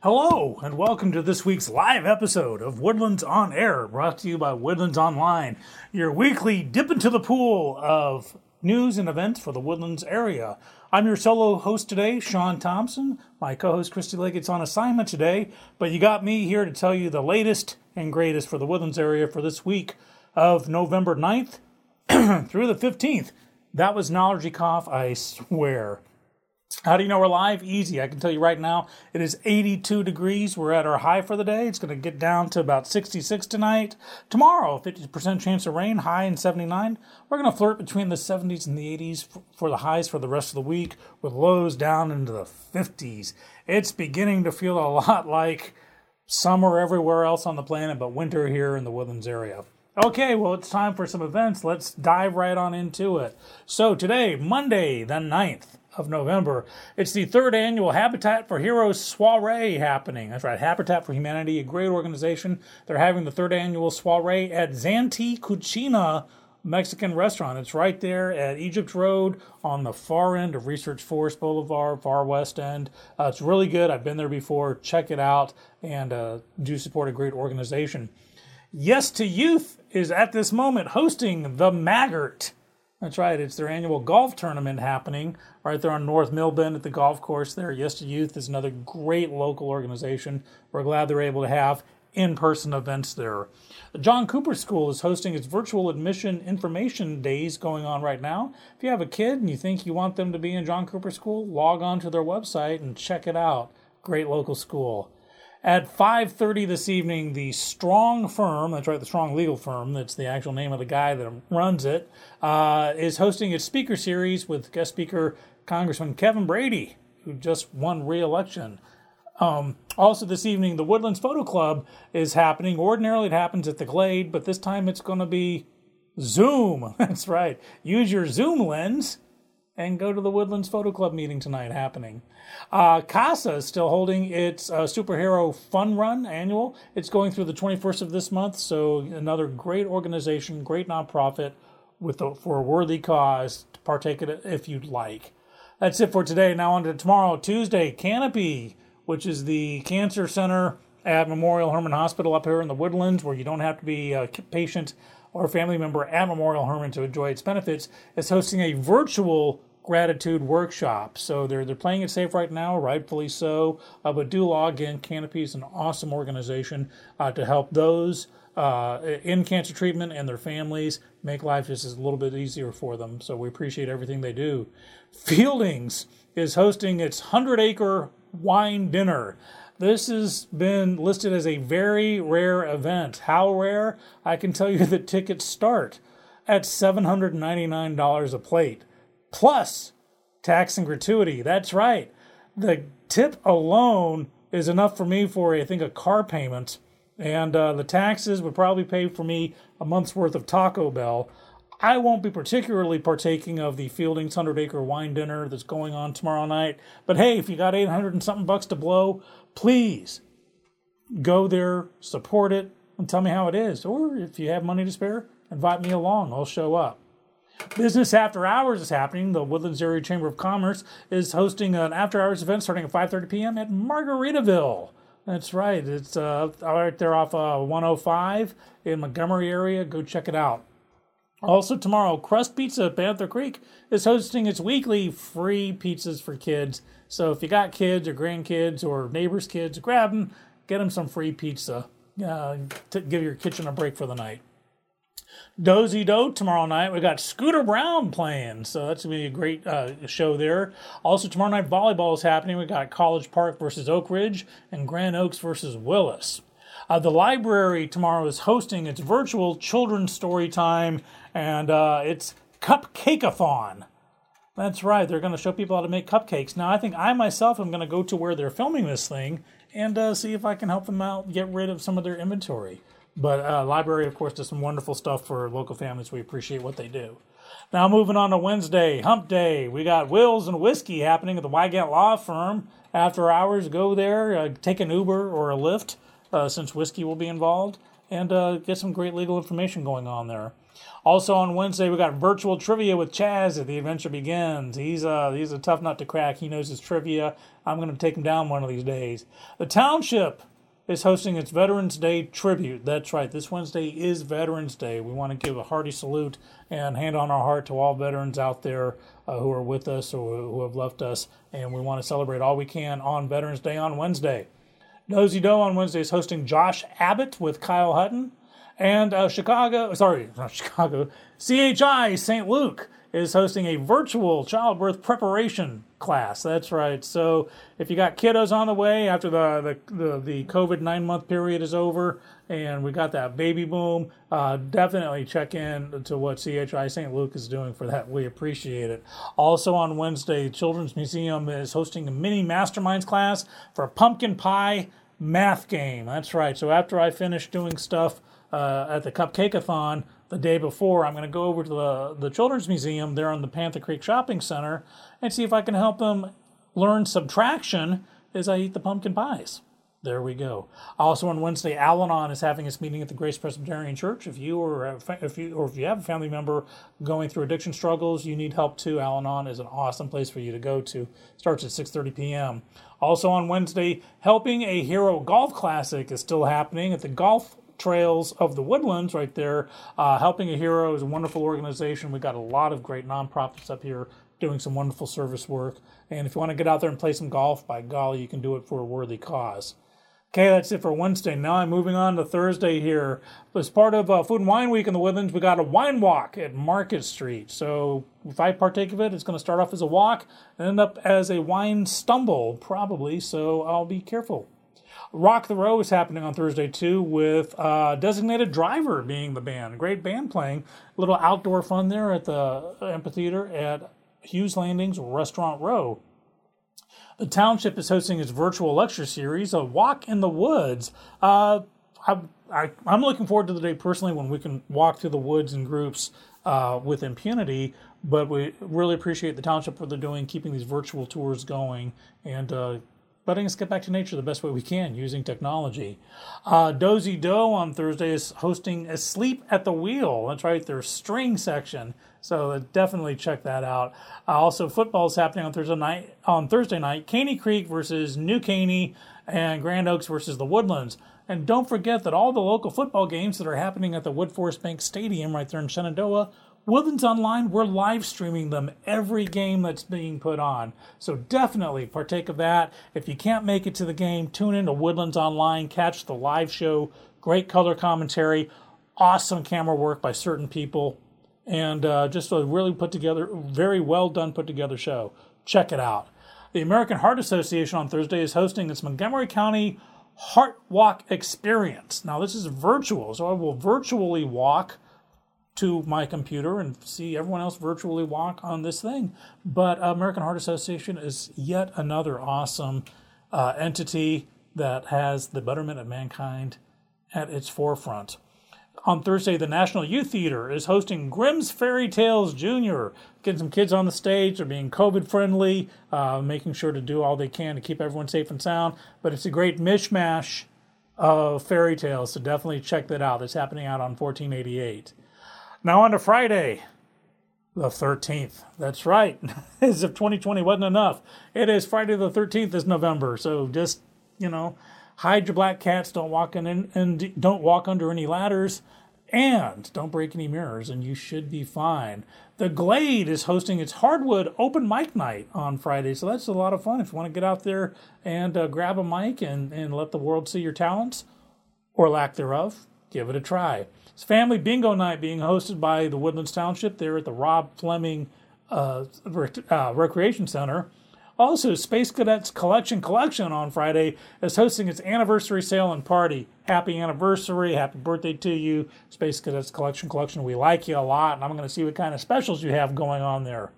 Hello, and welcome to this week's live episode of Woodlands on Air, brought to you by Woodlands Online, your weekly dip into the pool of news and events for the Woodlands area. I'm your solo host today, Sean Thompson. My co host, Christy Leggett's on assignment today, but you got me here to tell you the latest and greatest for the Woodlands area for this week of November 9th through the 15th. That was allergy cough, I swear. How do you know we're live? Easy. I can tell you right now, it is 82 degrees. We're at our high for the day. It's going to get down to about 66 tonight. Tomorrow, 50% chance of rain, high in 79. We're going to flirt between the 70s and the 80s for the highs for the rest of the week, with lows down into the 50s. It's beginning to feel a lot like summer everywhere else on the planet, but winter here in the Woodlands area. Okay, well, it's time for some events. Let's dive right on into it. So, today, Monday, the 9th, of November. It's the third annual Habitat for Heroes soiree happening. That's right, Habitat for Humanity, a great organization. They're having the third annual soiree at Zanti Cucina Mexican restaurant. It's right there at Egypt Road on the far end of Research Forest Boulevard, far west end. Uh, it's really good. I've been there before. Check it out and uh, do support a great organization. Yes to Youth is at this moment hosting the Maggart. That's right. It's their annual golf tournament happening right there on North Millbend at the golf course there. Yes to Youth is another great local organization. We're glad they're able to have in person events there. The John Cooper School is hosting its virtual admission information days going on right now. If you have a kid and you think you want them to be in John Cooper School, log on to their website and check it out. Great local school. At 5:30 this evening, the Strong Firm, that's right, the Strong Legal Firm, that's the actual name of the guy that runs it, uh, is hosting its speaker series with guest speaker Congressman Kevin Brady, who just won re-election. Um, also, this evening, the Woodlands Photo Club is happening. Ordinarily, it happens at the Glade, but this time it's going to be Zoom. That's right. Use your Zoom lens and go to the Woodlands Photo Club meeting tonight happening. Uh, CASA is still holding its uh, superhero fun run annual. It's going through the 21st of this month, so another great organization, great nonprofit with a, for a worthy cause to partake in it if you'd like. That's it for today. Now on to tomorrow, Tuesday, Canopy, which is the cancer center at Memorial Hermann Hospital up here in the Woodlands, where you don't have to be a patient or family member at Memorial Hermann to enjoy its benefits, is hosting a virtual gratitude workshop. So they're they're playing it safe right now, rightfully so. Uh, but do log in. Canopy is an awesome organization uh, to help those uh, in cancer treatment and their families make life just a little bit easier for them. So we appreciate everything they do. Fieldings is hosting its hundred acre wine dinner. This has been listed as a very rare event. How rare? I can tell you that tickets start at $799 a plate plus tax and gratuity. That's right. The tip alone is enough for me for, I think, a car payment. And uh, the taxes would probably pay for me a month's worth of Taco Bell. I won't be particularly partaking of the Fielding's 100 acre wine dinner that's going on tomorrow night. But hey, if you got 800 and something bucks to blow, please go there, support it, and tell me how it is. Or if you have money to spare, invite me along. I'll show up. Business After Hours is happening. The Woodlands Area Chamber of Commerce is hosting an after hours event starting at 5:30 p.m. at Margaritaville. That's right. It's uh, right there off uh, 105 in Montgomery area. Go check it out. Also tomorrow, Crust Pizza at Panther Creek is hosting its weekly free pizzas for kids. So if you got kids or grandkids or neighbors' kids, grab them, get them some free pizza. Uh, to give your kitchen a break for the night. Dosey Doe tomorrow night. We got Scooter Brown playing, so that's gonna be a great uh, show there. Also tomorrow night, volleyball is happening. We got College Park versus Oak Ridge and Grand Oaks versus Willis. Uh, the library tomorrow is hosting its virtual children's story time, and uh, it's Cupcakeathon. That's right. They're going to show people how to make cupcakes. Now, I think I myself am going to go to where they're filming this thing and uh, see if I can help them out get rid of some of their inventory. But uh, library, of course, does some wonderful stuff for local families. We appreciate what they do. Now, moving on to Wednesday, Hump Day. We got Wills and Whiskey happening at the Wygant Law Firm. After hours, go there, uh, take an Uber or a Lyft, uh, since whiskey will be involved, and uh, get some great legal information going on there. Also on Wednesday, we got virtual trivia with Chaz at the adventure begins. He's a he's a tough nut to crack. He knows his trivia. I'm going to take him down one of these days. The township is hosting its Veterans Day tribute. That's right. This Wednesday is Veterans Day. We want to give a hearty salute and hand on our heart to all veterans out there uh, who are with us or who have left us, and we want to celebrate all we can on Veterans Day on Wednesday. Dosey Doe on Wednesday is hosting Josh Abbott with Kyle Hutton. And uh, Chicago, sorry, not Chicago, CHI St. Luke is hosting a virtual childbirth preparation class. That's right. So if you got kiddos on the way after the the, the, the COVID nine month period is over and we got that baby boom, uh, definitely check in to what CHI St. Luke is doing for that. We appreciate it. Also on Wednesday, Children's Museum is hosting a mini masterminds class for pumpkin pie math game. That's right. So after I finish doing stuff uh, at the Cupcakeathon the day before, I'm going to go over to the, the Children's Museum there on the Panther Creek Shopping Center and see if I can help them learn subtraction as I eat the pumpkin pies. There we go. Also on Wednesday, Al-Anon is having its meeting at the Grace Presbyterian Church. If you or if you or if you have a family member going through addiction struggles, you need help too. Al-Anon is an awesome place for you to go to. Starts at 6:30 p.m. Also on Wednesday, Helping a Hero Golf Classic is still happening at the Golf Trails of the Woodlands right there. Uh, Helping a Hero is a wonderful organization. We've got a lot of great nonprofits up here doing some wonderful service work. And if you want to get out there and play some golf, by golly, you can do it for a worthy cause. Okay, that's it for Wednesday. Now I'm moving on to Thursday here. As part of uh, Food and Wine Week in the Woodlands, we got a wine walk at Market Street. So if I partake of it, it's going to start off as a walk and end up as a wine stumble, probably. So I'll be careful. Rock the Row is happening on Thursday too, with uh, Designated Driver being the band. Great band playing. A little outdoor fun there at the amphitheater at Hughes Landings Restaurant Row. The township is hosting its virtual lecture series, A Walk in the Woods. Uh, I, I, am looking forward to the day personally when we can walk through the woods in groups uh, with impunity. But we really appreciate the township for they're doing, keeping these virtual tours going, and uh, letting us get back to nature the best way we can using technology. Uh, Dosey Doe on Thursday is hosting Asleep at the Wheel. That's right, their string section. So definitely check that out. Uh, also, football is happening on Thursday night. On Thursday night, Caney Creek versus New Caney, and Grand Oaks versus the Woodlands. And don't forget that all the local football games that are happening at the Woodforest Bank Stadium right there in Shenandoah Woodlands Online, we're live streaming them every game that's being put on. So definitely partake of that. If you can't make it to the game, tune in to Woodlands Online, catch the live show, great color commentary, awesome camera work by certain people, and uh, just a really put together, very well done put together show. Check it out. The American Heart Association on Thursday is hosting its Montgomery County Heart Walk Experience. Now, this is virtual, so I will virtually walk to my computer and see everyone else virtually walk on this thing. But American Heart Association is yet another awesome uh, entity that has the betterment of mankind at its forefront. On Thursday, the National Youth Theater is hosting Grimm's Fairy Tales Jr., getting some kids on the stage. They're being COVID friendly, uh, making sure to do all they can to keep everyone safe and sound. But it's a great mishmash of fairy tales, so definitely check that out. It's happening out on 1488. Now on to Friday, the 13th. That's right. As if 2020 wasn't enough. It is Friday the 13th is November. So just, you know, hide your black cats, don't walk in and don't walk under any ladders and don't break any mirrors and you should be fine. The Glade is hosting its hardwood open mic night on Friday. So that's a lot of fun if you want to get out there and uh, grab a mic and, and let the world see your talents or lack thereof. Give it a try. It's family bingo night being hosted by the Woodlands Township there at the Rob Fleming uh, uh, Recreation Center. Also, Space Cadets Collection Connection on Friday is hosting its anniversary sale and party. Happy anniversary, happy birthday to you, Space Cadets Collection Connection. We like you a lot, and I'm going to see what kind of specials you have going on there.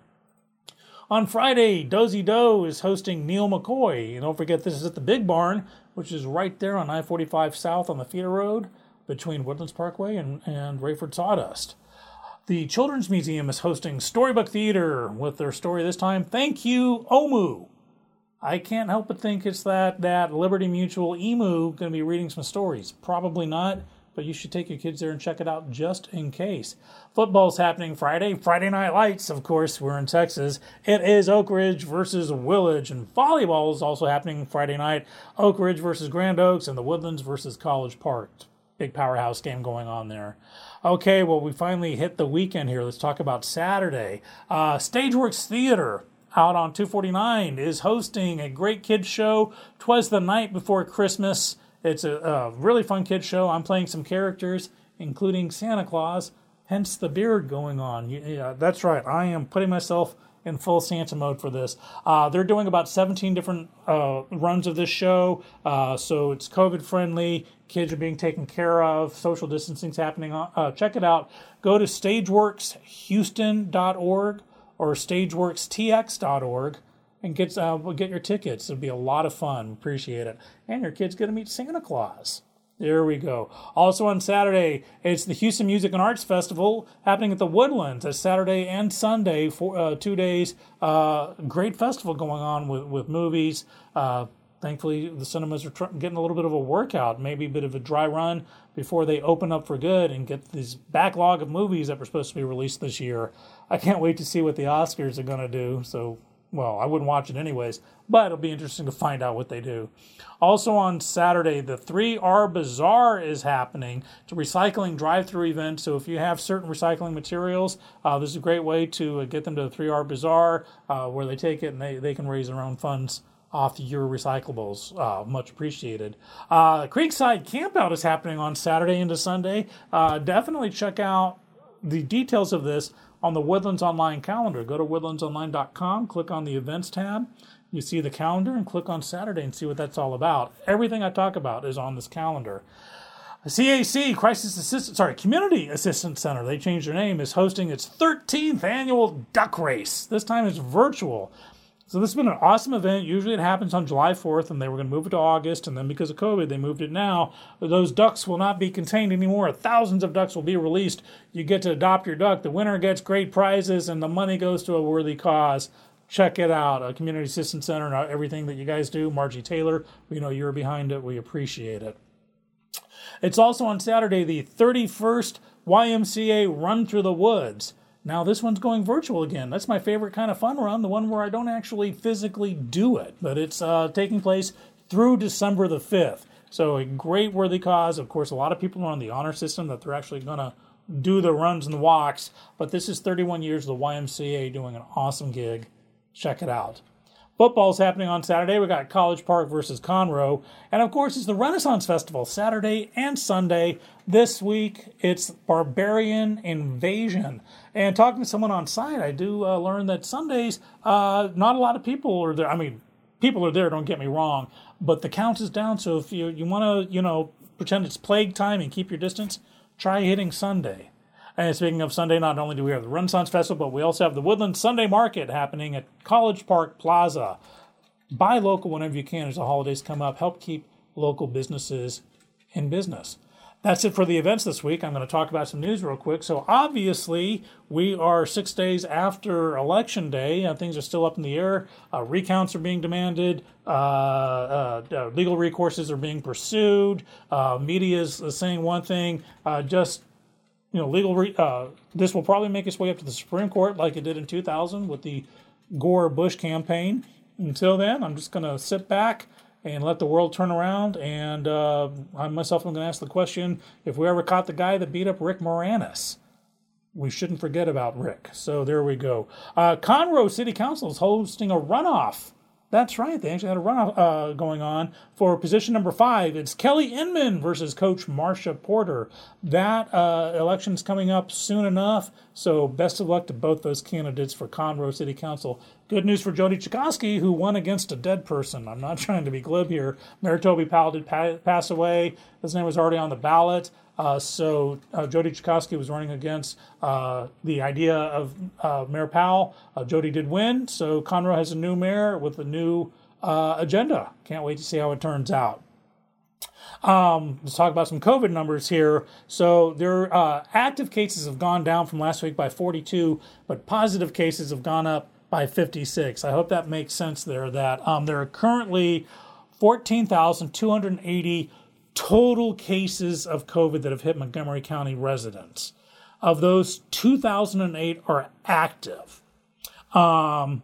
On Friday, Dosey Doe is hosting Neal McCoy. And don't forget, this is at the Big Barn, which is right there on I 45 South on the Feeder Road between Woodlands Parkway and, and Rayford Sawdust. The Children's Museum is hosting Storybook Theater with their story this time, Thank You, Omu. I can't help but think it's that, that Liberty Mutual emu going to be reading some stories. Probably not. but you should take your kids there and check it out just in case. Football's happening Friday. Friday Night Lights, of course, we're in Texas. It is Oak Ridge versus Willis, and volleyball is also happening Friday night. Oak Ridge versus Grand Oaks, and the Woodlands versus College Park. Big powerhouse game going on there. Okay, well, we finally hit the weekend here. Let's talk about Saturday. Uh, Stageworks Theater out on 249 is hosting a great kids show. Twas the night before Christmas. It's a, a really fun kid show. I'm playing some characters, including Santa Claus, hence the beard going on. Yeah, that's right. I am putting myself in full Santa mode for this. Uh, they're doing about 17 different uh, runs of this show, uh, so it's COVID friendly. Kids are being taken care of. Social distancing's happening. Uh, check it out. Go to stageworkshouston.org or stageworkstx.org and get uh, get your tickets. It'll be a lot of fun. Appreciate it. And your kid's going to meet Santa Claus. There we go. Also on Saturday, it's the Houston Music and Arts Festival happening at the Woodlands. It's Saturday and Sunday for uh, two days. Uh, great festival going on with with movies. Uh, thankfully, the cinemas are tr- getting a little bit of a workout, maybe a bit of a dry run before they open up for good and get this backlog of movies that were supposed to be released this year. I can't wait to see what the Oscars are going to do. So well, I wouldn't watch it anyways, but it'll be interesting to find out what they do. Also on Saturday, the 3R Bazaar is happening. It's a recycling drive-through event. So if you have certain recycling materials, uh, this is a great way to uh, get them to the 3R Bazaar, uh, where they take it and they, they can raise their own funds off your recyclables. Uh, much appreciated. Uh, Creekside Campout is happening on Saturday into Sunday. Uh, definitely check out the details of this on the Woodlands Online calendar. Go to woodlandsonline.com, click on the events tab. You see the calendar and click on Saturday and see what that's all about. Everything I talk about is on this calendar. CAC, Crisis Assistance, sorry, Community Assistance Center, they changed their name, is hosting its 13th annual duck race. This time it's virtual. So this has been an awesome event. Usually it happens on July 4th, and they were going to move it to August, and then because of COVID, they moved it now. Those ducks will not be contained anymore. Thousands of ducks will be released. You get to adopt your duck. The winner gets great prizes, and the money goes to a worthy cause. Check it out. A community assistance center and everything that you guys do. Margie Taylor, we know you're behind it. We appreciate it. It's also on Saturday, the 31st YMCA Run Through the Woods. Now this one's going virtual again. That's my favorite kind of fun run, the one where I don't actually physically do it, but it's uh, taking place through December the 5th. So a great worthy cause. Of course, a lot of people are on the honor system that they're actually going to do the runs and the walks, but this is 31 years of the YMCA doing an awesome gig. Check it out. Football's happening on Saturday. We got College Park versus Conroe. And of course, it's the Renaissance Festival, Saturday and Sunday. This week, it's Barbarian Invasion. And talking to someone on site, I do uh, learn that Sundays, uh, not a lot of people are there. I mean, people are there, don't get me wrong, but the count is down. So if you, you want to, you know, pretend it's plague time and keep your distance, try hitting Sunday. And speaking of Sunday, not only do we have the Renaissance Festival, but we also have the Woodland Sunday Market happening at College Park Plaza. Buy local whenever you can as the holidays come up. Help keep local businesses in business. That's it for the events this week. I'm going to talk about some news real quick. So, obviously, we are six days after Election Day, and things are still up in the air. Uh, recounts are being demanded, uh, uh, uh legal recourses are being pursued, uh, media is saying one thing. Uh, just you know, legal. Re- uh, this will probably make its way up to the Supreme Court, like it did in 2000 with the Gore Bush campaign. Until then, I'm just going to sit back and let the world turn around. And uh, I myself am going to ask the question: If we ever caught the guy that beat up Rick Moranis, we shouldn't forget about Rick. So there we go. Uh, Conroe City Council is hosting a runoff that's right. They actually had a runoff uh, going on for position number five. It's Kelly Inman versus Coach Marcia Porter. That uh, election's coming up soon enough. So best of luck to both those candidates for Conroe City Council. Good news for Jody Czajkoski, who won against a dead person. I'm not trying to be glib here. Mayor Toby Powell did pa- pass away. His name was already on the ballot. Uh, so uh, Jody Czajkoski was running against uh, the idea of uh, Mayor Powell. Uh, Jody did win, so Conroe has a new mayor with a new agenda. Can't wait to see how it turns out. Um, let's talk about some COVID numbers here. So their active cases have gone down from last week by 42, but positive cases have gone up by 56. I hope that makes sense there. That um, there are currently 14,280 total cases of COVID that have hit Montgomery County residents. Of those, 2,008 are active. Um,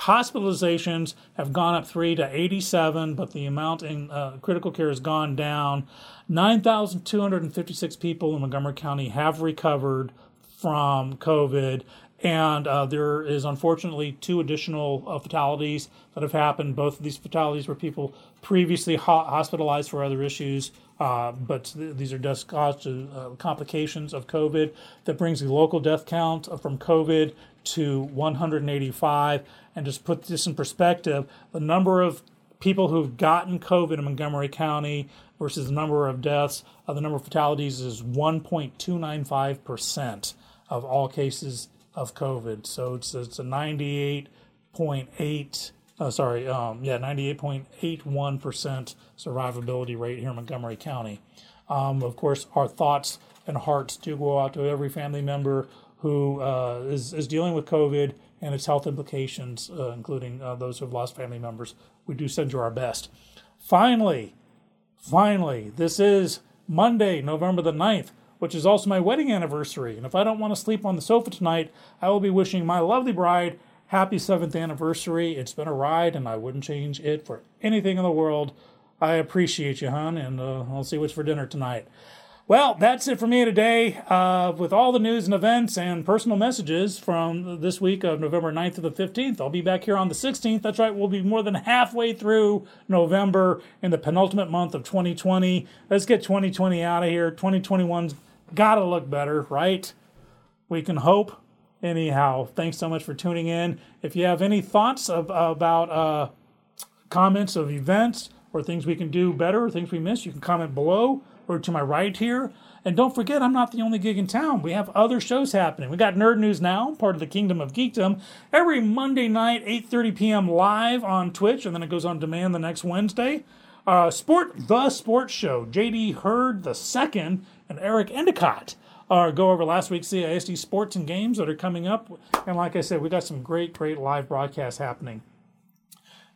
hospitalizations have gone up three to 87, but the amount in uh, critical care has gone down. 9,256 people in Montgomery County have recovered from COVID, and uh, there is unfortunately two additional uh, fatalities that have happened. Both of these fatalities were people previously ho- hospitalized for other issues, uh, but th- these are just caused uh, complications of COVID. That brings the local death count from COVID to 185. And just put this in perspective, the number of people who've gotten COVID in Montgomery County versus the number of deaths, uh, the number of fatalities is 1.295 percent of all cases of COVID. So it's it's a 98.8 uh, sorry, um, yeah, 98.81% survivability rate here in Montgomery County. Um, of course, our thoughts and hearts do go out to every family member who uh, is is dealing with COVID and its health implications, uh, including uh, those who have lost family members. We do send you our best. Finally, finally, this is Monday, November the 9th which is also my wedding anniversary. And if I don't want to sleep on the sofa tonight, I will be wishing my lovely bride happy seventh anniversary. It's been a ride, and I wouldn't change it for anything in the world. I appreciate you, hon, and uh, I'll see what's for dinner tonight. Well, that's it for me today uh, with all the news and events and personal messages from this week of November 9th to the 15th. I'll be back here on the 16th. That's right, we'll be more than halfway through November in the penultimate month of 2020. Let's get 2020 out of here. 2021's Gotta look better, right? We can hope. Anyhow, thanks so much for tuning in. If you have any thoughts of, about uh, comments of events or things we can do better or things we missed, you can comment below or to my right here. And don't forget, I'm not the only gig in town. We have other shows happening. We got Nerd News Now, part of the Kingdom of Geekdom, every Monday night, 8.30 p.m. live on Twitch, and then it goes on demand the next Wednesday. Uh, Sport, The Sports Show, J.D. Hurd the second and Eric Endicott uh, go over last week's CISD sports and games that are coming up. And like I said, we got some great, great live broadcasts happening.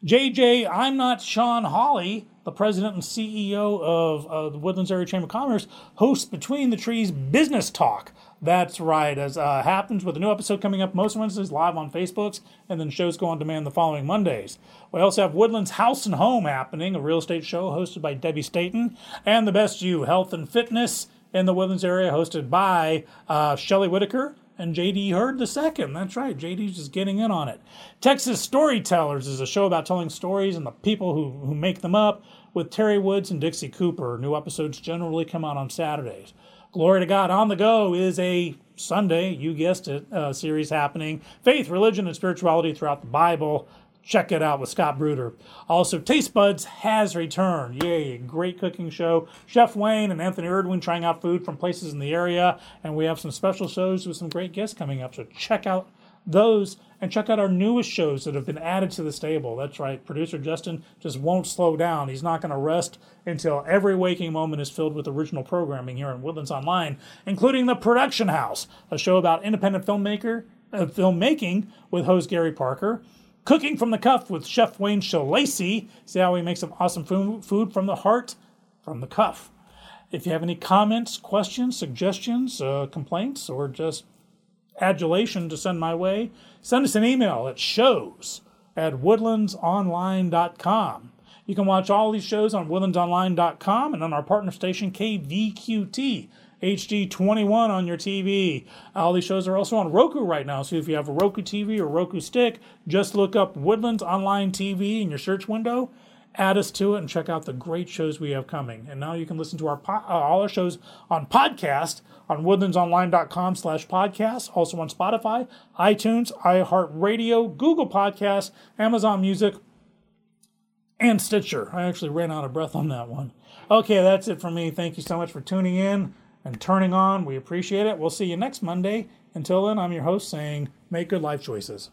JJ, I'm not Sean Hollie, the president and CEO of uh, the Woodlands Area Chamber of Commerce, hosts Between the Trees Business Talk. That's right, as uh, happens with a new episode coming up most Wednesdays live on Facebooks, and then shows go on demand the following Mondays. We also have Woodlands House and Home happening, a real estate show hosted by Debbie Staten, and The Best You Health and Fitness in the Woodlands area, hosted by uh, Shelley Whitaker and JD Heard the second. That's right, JD's just getting in on it. Texas Storytellers is a show about telling stories and the people who, who make them up with Terry Woods and Dixie Cooper. New episodes generally come out on Saturdays. Glory to God on the Go is a Sunday, you guessed it, uh, series happening. Faith, religion, and spirituality throughout the Bible check it out with Scott Bruder. Also, Taste Buds has returned. Yay, great cooking show. Chef Wayne and Anthony Erdwin trying out food from places in the area, and we have some special shows with some great guests coming up. So check out those and check out our newest shows that have been added to the stable. That's right, producer Justin just won't slow down. He's not going to rest until every waking moment is filled with original programming here on Woodlands Online, including The Production House, a show about independent filmmaker uh, filmmaking with host Gary Parker. Cooking from the Cuff with Chef Wayne Shalacy. See how he makes some awesome food from the heart, from the cuff. If you have any comments, questions, suggestions, uh, complaints, or just adulation to send my way, send us an email at shows at woodlandsonline.com. You can watch all these shows on woodlandsonline.com and on our partner station KVQT. HD 21 on your TV. All these shows are also on Roku right now. So if you have a Roku TV or Roku stick, just look up Woodlands Online TV in your search window. Add us to it and check out the great shows we have coming. And now you can listen to our po- uh, all our shows on podcast on woodlandsonline.com slash podcast, also on Spotify, iTunes, iHeartRadio, Google Podcasts, Amazon Music, and Stitcher. I actually ran out of breath on that one. Okay, that's it for me. Thank you so much for tuning in and turning on. We appreciate it. We'll see you next Monday. Until then, I'm your host saying, make good life choices.